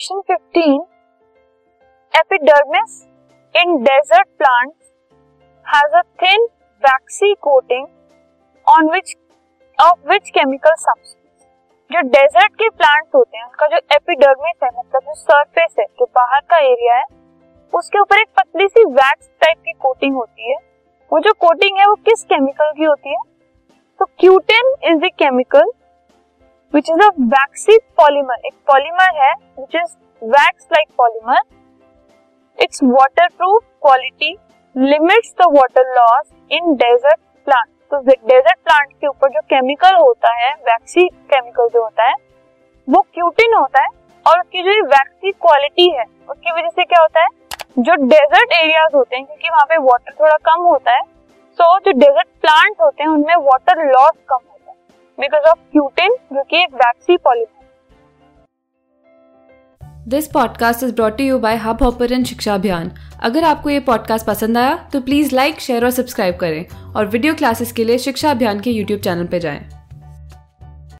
Question 15 epidermis in desert plants has a thin waxy coating on which of which chemical substance जो desert के plants होते हैं उसका जो एपिडर्मिस है मतलब जो सरफेस है, जो बाहर का एरिया है, उसके ऊपर एक पतली सी वैक्स टाइप की कोटिंग होती है। वो जो कोटिंग है, वो किस केमिकल की होती है? तो cutin is the chemical which is a waxy polymer एक पॉलीमर है which is wax like polymer its waterproof quality limits the water loss in desert plant तो डेजर्ट प्लांट के ऊपर जो केमिकल होता है वैक्सी केमिकल जो होता है वो क्यूटिन होता है और उसकी जो वैक्सी क्वालिटी है उसकी वजह से क्या होता है? जो डेजर्ट एरियाज़ होते हैं क्योंकि वहाँ पे वाटर थोड़ा कम होता है सो so, जो डेजर्ट प्लांट होते हैं उनमें वाटर लॉस कम बिकॉज़ ऑफ़ क्यूटिन जो कि एक waxy polymer this podcast is brought you by Hubhopper Shiksha Abhiyan अगर आपको ये पॉडकास्ट पसंद आया तो प्लीज़ लाइक शेयर और सब्सक्राइब करें और वीडियो क्लासेस के लिए शिक्षा अभियान के यूट्यूब चैनल पर जाएँ।